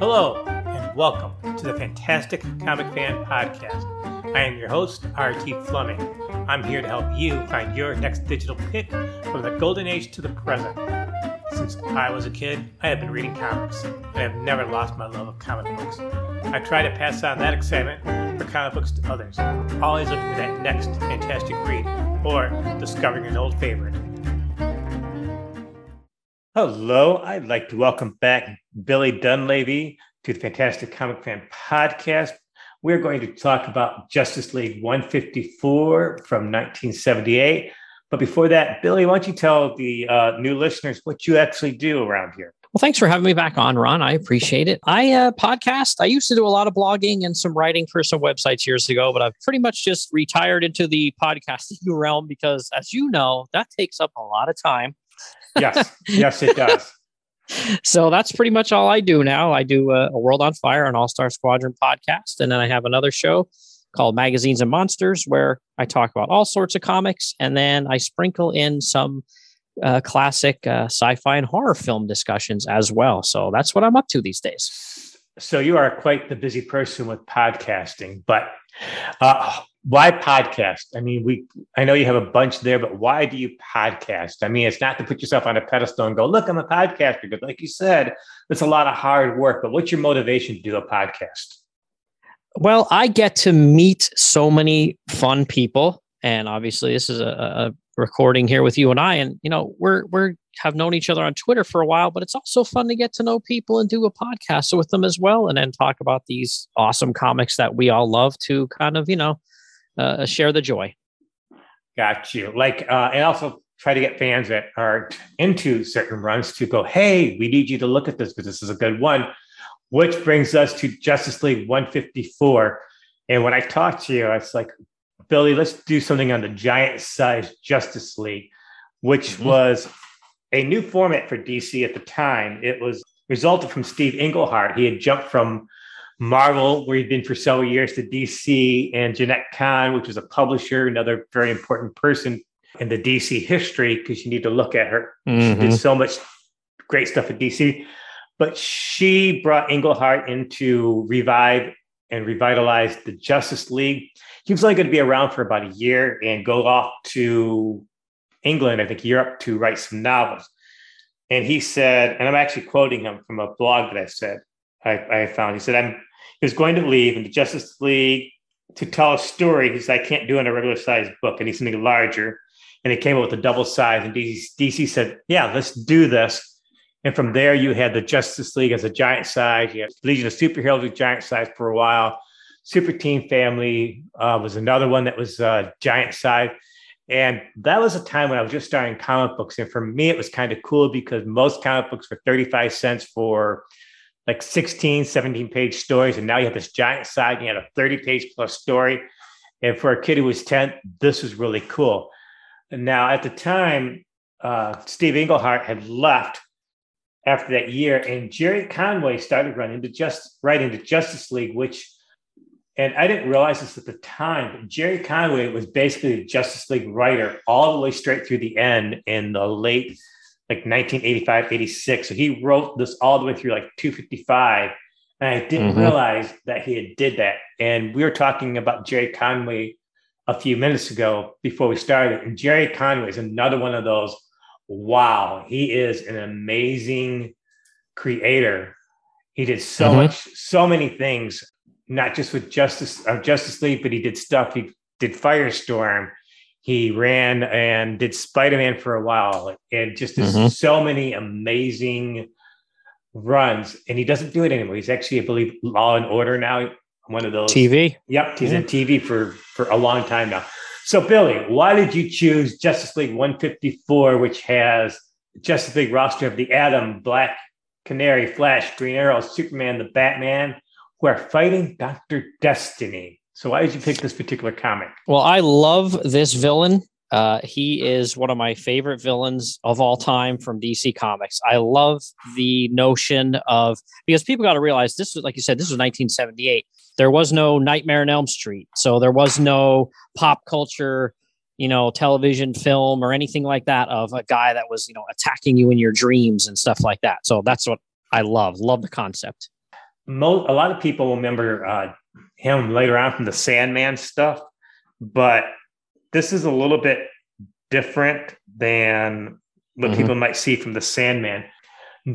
Hello, and welcome to the Fantastic Comic Fan Podcast. I am your host, RT Fleming. I'm here to help you find your next digital pick from the golden age to the present. Since I was a kid, I have been reading comics, and I have never lost my love of comic books. I try to pass on that excitement for comic books to others, always looking for that next fantastic read or discovering an old favorite. Hello, I'd like to welcome back Billy Dunleavy to the Fantastic Comic Fan Podcast. We're going to talk about Justice League 154 from 1978. But before that, Billy, why don't you tell the uh, new listeners what you actually do around here? Well, thanks for having me back on, Ron. I appreciate it. I uh, podcast. I used to do a lot of blogging and some writing for some websites years ago, but I've pretty much just retired into the podcasting realm because, as you know, that takes up a lot of time yes, yes, it does. so that's pretty much all I do now. I do a, a World on Fire, an All Star Squadron podcast, and then I have another show called Magazines and Monsters where I talk about all sorts of comics, and then I sprinkle in some uh, classic uh, sci-fi and horror film discussions as well. So that's what I'm up to these days. So you are quite the busy person with podcasting, but uh, why podcast? I mean, we I know you have a bunch there, but why do you podcast? I mean, it's not to put yourself on a pedestal and go, look, I'm a podcaster. Because like you said, it's a lot of hard work. But what's your motivation to do a podcast? Well, I get to meet so many fun people. And obviously, this is a, a recording here with you and I. And, you know, we're we're have known each other on Twitter for a while, but it's also fun to get to know people and do a podcast with them as well, and then talk about these awesome comics that we all love to kind of, you know, uh, share the joy. Got you. Like, uh, and also try to get fans that are into certain runs to go, hey, we need you to look at this because this is a good one. Which brings us to Justice League 154. And when I talked to you, it's like, Billy, let's do something on the giant size Justice League, which mm-hmm. was a new format for DC at the time. It was resulted from Steve Englehart. He had jumped from Marvel, where he'd been for several years, to DC, and Jenette Kahn, which was a publisher, another very important person in the DC history, because you need to look at her. Mm-hmm. She did mm-hmm. so much great stuff at DC. But she brought Englehart in to revive and revitalize the Justice League. He was only going to be around for about a year and go off to England, I think Europe, to write some novels. And he said, and I'm actually quoting him from a blog that I said, I, I found. He said, I'm he was going to leave in the Justice League to tell a story. He said, I can't do it in a regular size book. I need something larger. And he came up with a double size. And DC, DC said, Yeah, let's do this. And from there, you had the Justice League as a giant size. You had Legion of Superheroes with giant size for a while. Super Team Family uh, was another one that was uh, giant size. And that was a time when I was just starting comic books. And for me, it was kind of cool because most comic books were 35 cents for like 16, 17 page stories. And now you have this giant side, and you had a 30 page plus story. And for a kid who was 10, this was really cool. Now at the time, uh, Steve Englehart had left after that year, and Gerry Conway started running to just right into Justice League, which, and I didn't realize this at the time, but Gerry Conway was basically a Justice League writer all the way straight through the end in the late like 1985, 86. So he wrote this all the way through like 255. And I didn't mm-hmm. realize that he had did that. And we were talking about Gerry Conway a few minutes ago before we started. And Gerry Conway is another one of those. Wow, he is an amazing creator. He did so mm-hmm. much, so many things, not just with Justice of uh, Justice League, but he did stuff. He did Firestorm he ran and did Spider-Man for a while and just mm-hmm. so many amazing runs. And he doesn't do it anymore. He's actually, I believe, Law and Order now. One of those TV. Yep, he's in TV for for a long time now. So, Billy, why did you choose Justice League 154, which has Justice League roster of the Atom, Black Canary, Flash, Green Arrow, Superman, the Batman, who are fighting Doctor Destiny? So why did you pick this particular comic? Well, I love this villain. Uh, he is one of my favorite villains of all time from DC Comics. I love the notion of because people got to realize this was like you said, this was 1978. There was no Nightmare on Elm Street, so there was no pop culture, you know, television film or anything like that of a guy that was you know attacking you in your dreams and stuff like that. So that's what I love. Love the concept. mo- a lot of people remember uh, him later on from the Sandman stuff, but this is a little bit different than what mm-hmm. people might see from the Sandman.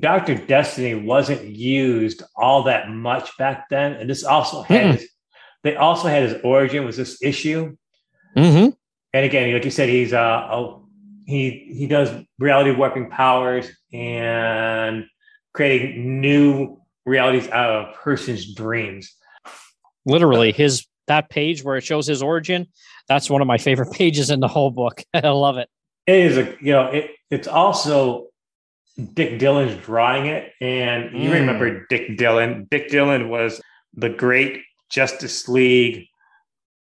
Doctor Destiny wasn't used all that much back then, and this also had his, they also had his origin was this issue. Mm-hmm. And again, like you said, he's uh, a, he he does reality warping powers and creating new realities out of a person's dreams. Literally, his that page where it shows his origin, that's one of my favorite pages in the whole book. I love it. It is a you know it it's also Dick Dillin's drawing it, and you mm. remember Dick Dillin. Dick Dillin was the great Justice League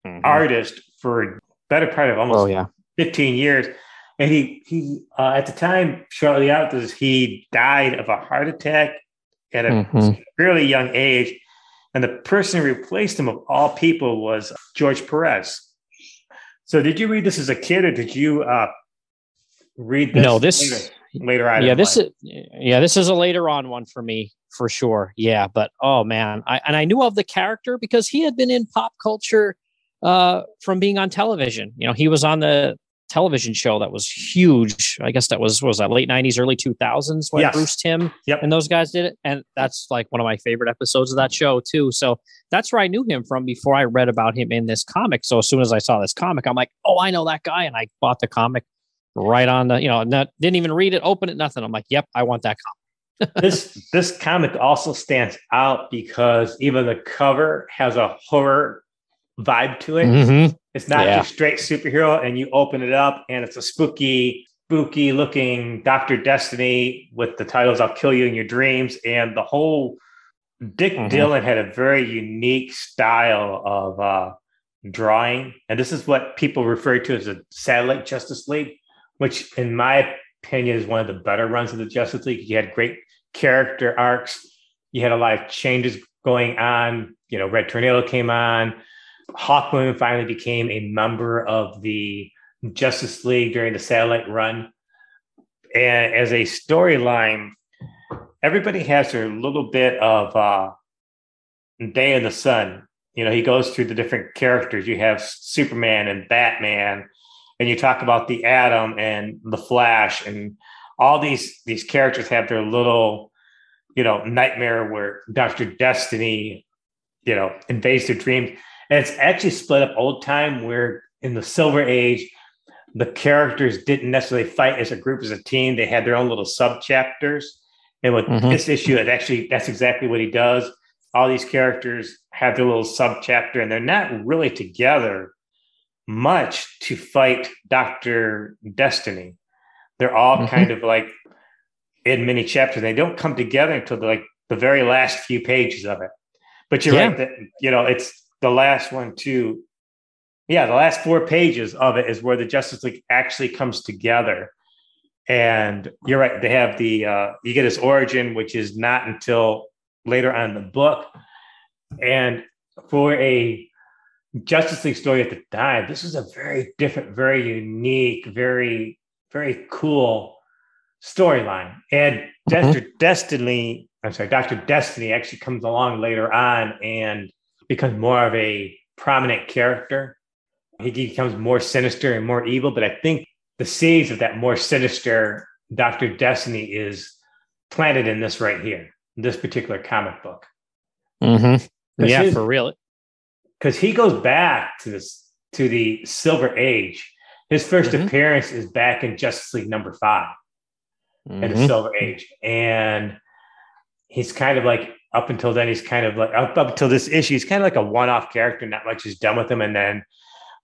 mm-hmm. artist for a better part of almost oh, yeah. 15 years. And he he uh, at the time, shortly after this, he died of a heart attack at a mm-hmm. fairly young age. And the person who replaced him of all people was George Perez. So did you read this as a kid or did you uh, read this? No, this later, later on. Yeah, this life? is yeah, this is a later on one for me for sure. Yeah, but oh man, I and I knew of the character because he had been in pop culture uh, from being on television. You know, he was on the television show that was huge. I guess that was was that late '90s, early 2000s when yes. Bruce Timm yep. and those guys did it, and that's like one of my favorite episodes of that show too. So that's where I knew him from before I read about him in this comic. So as soon as I saw this comic, I'm like, oh, I know that guy, and I bought the comic right on the you know, not, didn't even read it, open it, nothing. I'm like, yep, I want that comic. this this comic also stands out because even the cover has a horror vibe to it. Mm-hmm. It's not yeah. just straight superhero, and you open it up and it's a spooky, spooky looking Doctor Destiny with the titles "I'll kill you in your dreams," and the whole. Dick mm-hmm. Dillin had a very unique style of uh, drawing, and this is what people refer to as a satellite Justice League, which, in my opinion, is one of the better runs of the Justice League. You had great character arcs. You had a lot of changes going on. You know, Red Tornado came on. Hawkman finally became a member of the Justice League during the satellite run. And as a storyline, everybody has their little bit of uh, day in the sun. You know, he goes through the different characters. You have Superman and Batman, and you talk about the Atom and the Flash, and all these these characters have their little, you know, nightmare where Doctor Destiny, you know, invades their dreams. And it's actually split up old time where in the Silver Age, the characters didn't necessarily fight as a group, as a team. They had their own little sub chapters. And with mm-hmm. this issue, it actually that's exactly what he does. All these characters have their little sub chapter, and they're not really together much to fight Doctor Destiny. They're all mm-hmm. kind of like in many chapters. They don't come together until the, like the very last few pages of it. But you're yeah. right that you know it's the last one too. Yeah, the last four pages of it is where the Justice League actually comes together. And you're right, they have the uh, you get his origin, which is not until later on in the book. And for a Justice League story at the time, this was a very different, very unique, very, very cool storyline. And mm-hmm. Dr. Destiny, I'm sorry, Dr. Destiny actually comes along later on and becomes more of a prominent character. He becomes more sinister and more evil. But I think the seeds of that more sinister Dr. Destiny is planted in this right here, this particular comic book. Mm-hmm. Yeah, his, for real. Because he goes back to this to the Silver Age. His 1st mm-hmm. appearance is back in Justice League number 5 mm-hmm. in the Silver Age, and he's kind of like up until then, he's kind of like up, up until this issue, he's kind of like a one-off character. Not much is done with him, and then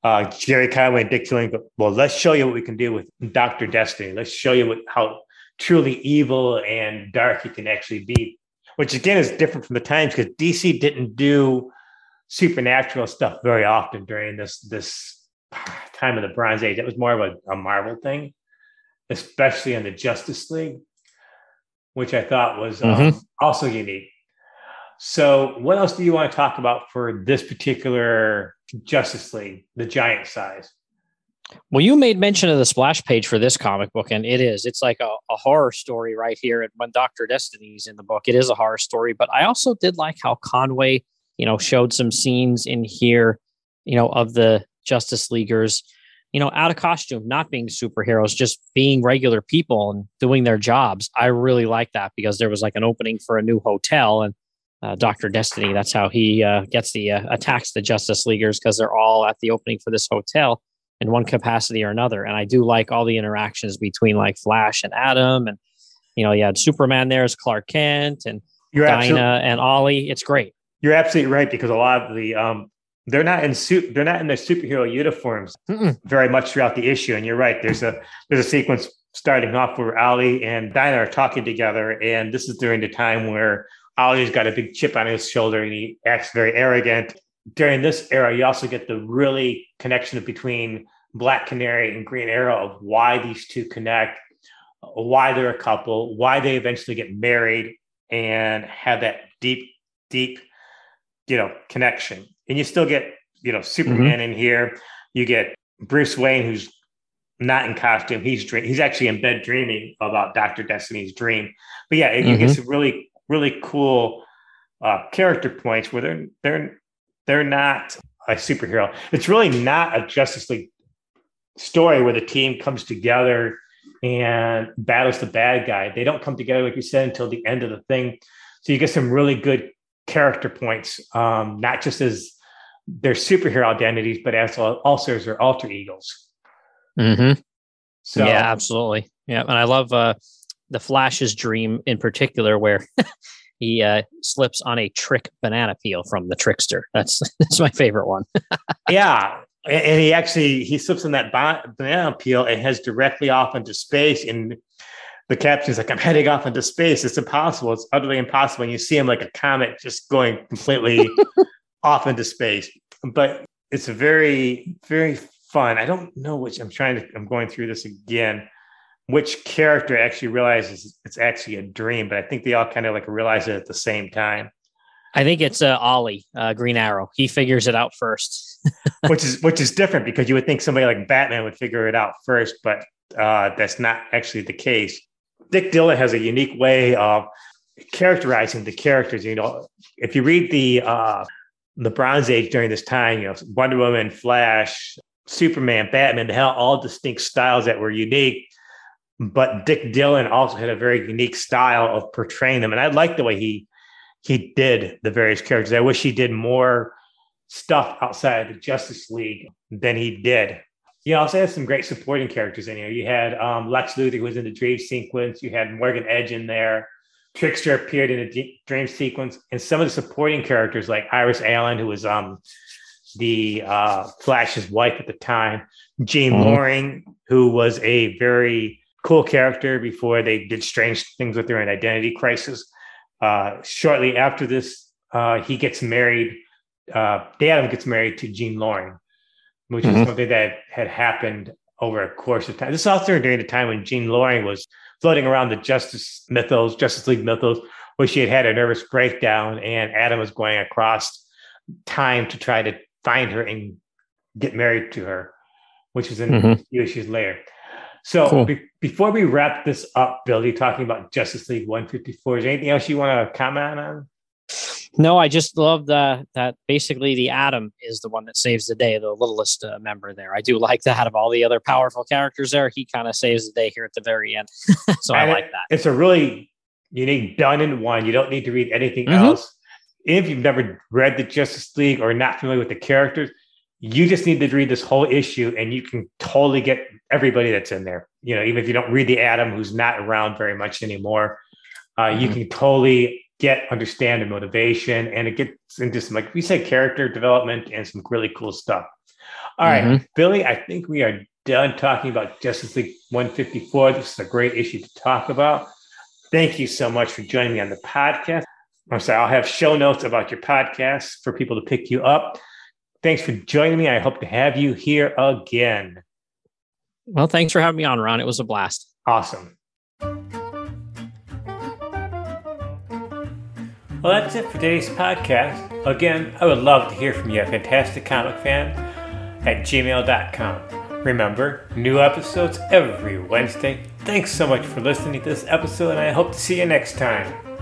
uh, Gerry Conway and Dick Dillin go, well, let's show you what we can do with Doctor Destiny. Let's show you what, how truly evil and dark he can actually be. Which again is different from the times because DC didn't do supernatural stuff very often during this this time of the Bronze Age. It was more of a, a Marvel thing, especially in the Justice League, which I thought was um, mm-hmm. also unique. So, what else do you want to talk about for this particular Justice League, the giant size? Well, you made mention of the splash page for this comic book, and it is. It's like a, a horror story right here. And when Dr. Destiny's in the book, it is a horror story. But I also did like how Conway, you know, showed some scenes in here, you know, of the Justice Leaguers, you know, out of costume, not being superheroes, just being regular people and doing their jobs. I really like that because there was like an opening for a new hotel and uh, Dr. Destiny, that's how he uh, gets the uh, attacks the Justice Leaguers because they're all at the opening for this hotel in one capacity or another. And I do like all the interactions between like Flash and Atom, and you know, you had Superman there as Clark Kent and You're Dinah and Ollie. It's great. You're absolutely right because a lot of the um, they're not in suit they're not in their superhero uniforms Mm-mm. very much throughout the issue. And you're right. There's a there's a sequence starting off where Ollie and Dinah are talking together, and this is during the time where Ollie's got a big chip on his shoulder and he acts very arrogant. During this era, you also get the really connection between Black Canary and Green Arrow of why these two connect, why they're a couple, why they eventually get married and have that deep, deep, you know, connection. And you still get, you know, Superman mm-hmm. in here. You get Bruce Wayne, who's not in costume. He's dream- he's actually in bed dreaming about Doctor Destiny's dream. But yeah, mm-hmm. you get some really, really cool uh, character points where they're they're they're not a superhero. It's really not a Justice League story where the team comes together and battles the bad guy. They don't come together, like you said, until the end of the thing. So you get some really good character points, um, not just as their superhero identities, but as also as their alter egos. Mm-hmm. So yeah, absolutely. Yeah, and I love uh, the Flash's dream in particular, where he uh, slips on a trick banana peel from the trickster. That's that's my favorite one. yeah, and he actually he slips on that banana peel and heads directly off into space. And the captain's like, "I'm heading off into space. It's impossible. It's utterly impossible." And you see him like a comet just going completely off into space. But it's very very fun. I don't know which I'm trying to. I'm going through this again. Which character actually realizes it's actually a dream? But I think they all kind of like realize it at the same time. I think it's uh, Ollie, uh, Green Arrow. He figures it out first, which is which is different because you would think somebody like Batman would figure it out first, but uh, that's not actually the case. Dick Dillin has a unique way of characterizing the characters. You know, if you read the uh, the Bronze Age during this time, you know, Wonder Woman, Flash, Superman, Batman, they had all distinct styles that were unique. But Dick Dillin also had a very unique style of portraying them, and I like the way he he did the various characters. I wish he did more stuff outside of the Justice League than he did. He also had some great supporting characters in here. You had um, Lex Luthor, who was in the dream sequence. You had Morgan Edge in there. Trickster appeared in a dream sequence, and some of the supporting characters like Iris Allen, who was um, the uh, Flash's wife at the time, Jean mm-hmm. Loring, who was a very cool character before they did strange things with their own Identity Crisis. Uh, shortly after this, uh, he gets married. Uh, Atom gets married to Jean Loring, which mm-hmm. is something that had happened over a course of time. This is also during the time when Jean Loring was floating around the Justice mythos, Justice League mythos, where she had had a nervous breakdown, and Atom was going across time to try to find her and get married to her, which was in mm-hmm. a few issues later. So cool. be- before we wrap this up, Billy, talking about Justice League 154, is there anything else you want to comment on? No, I just love the, that basically the Atom is the one that saves the day, the littlest uh, member there. I do like that of all the other powerful characters there. He kind of saves the day here at the very end. so and I like that. It's a really unique done in one. You don't need to read anything mm-hmm. else. If you've never read the Justice League or not familiar with the characters, you just need to read this whole issue and you can totally get everybody that's in there. You know, even if you don't read the Atom, who's not around very much anymore, uh, mm-hmm. you can totally get understand the motivation and it gets into some like we said character development and some really cool stuff. All mm-hmm. right, Billy, I think we are done talking about Justice League 154. This is a great issue to talk about. Thank you so much for joining me on the podcast. I'm sorry, I'll have show notes about your podcast for people to pick you up. Thanks for joining me. I hope to have you here again. Well, thanks for having me on, Ron. It was a blast. Awesome. Well, that's it for today's podcast. Again, I would love to hear from you, a fantastic comic fan, at gmail.com. Remember, new episodes every Wednesday. Thanks so much for listening to this episode, and I hope to see you next time.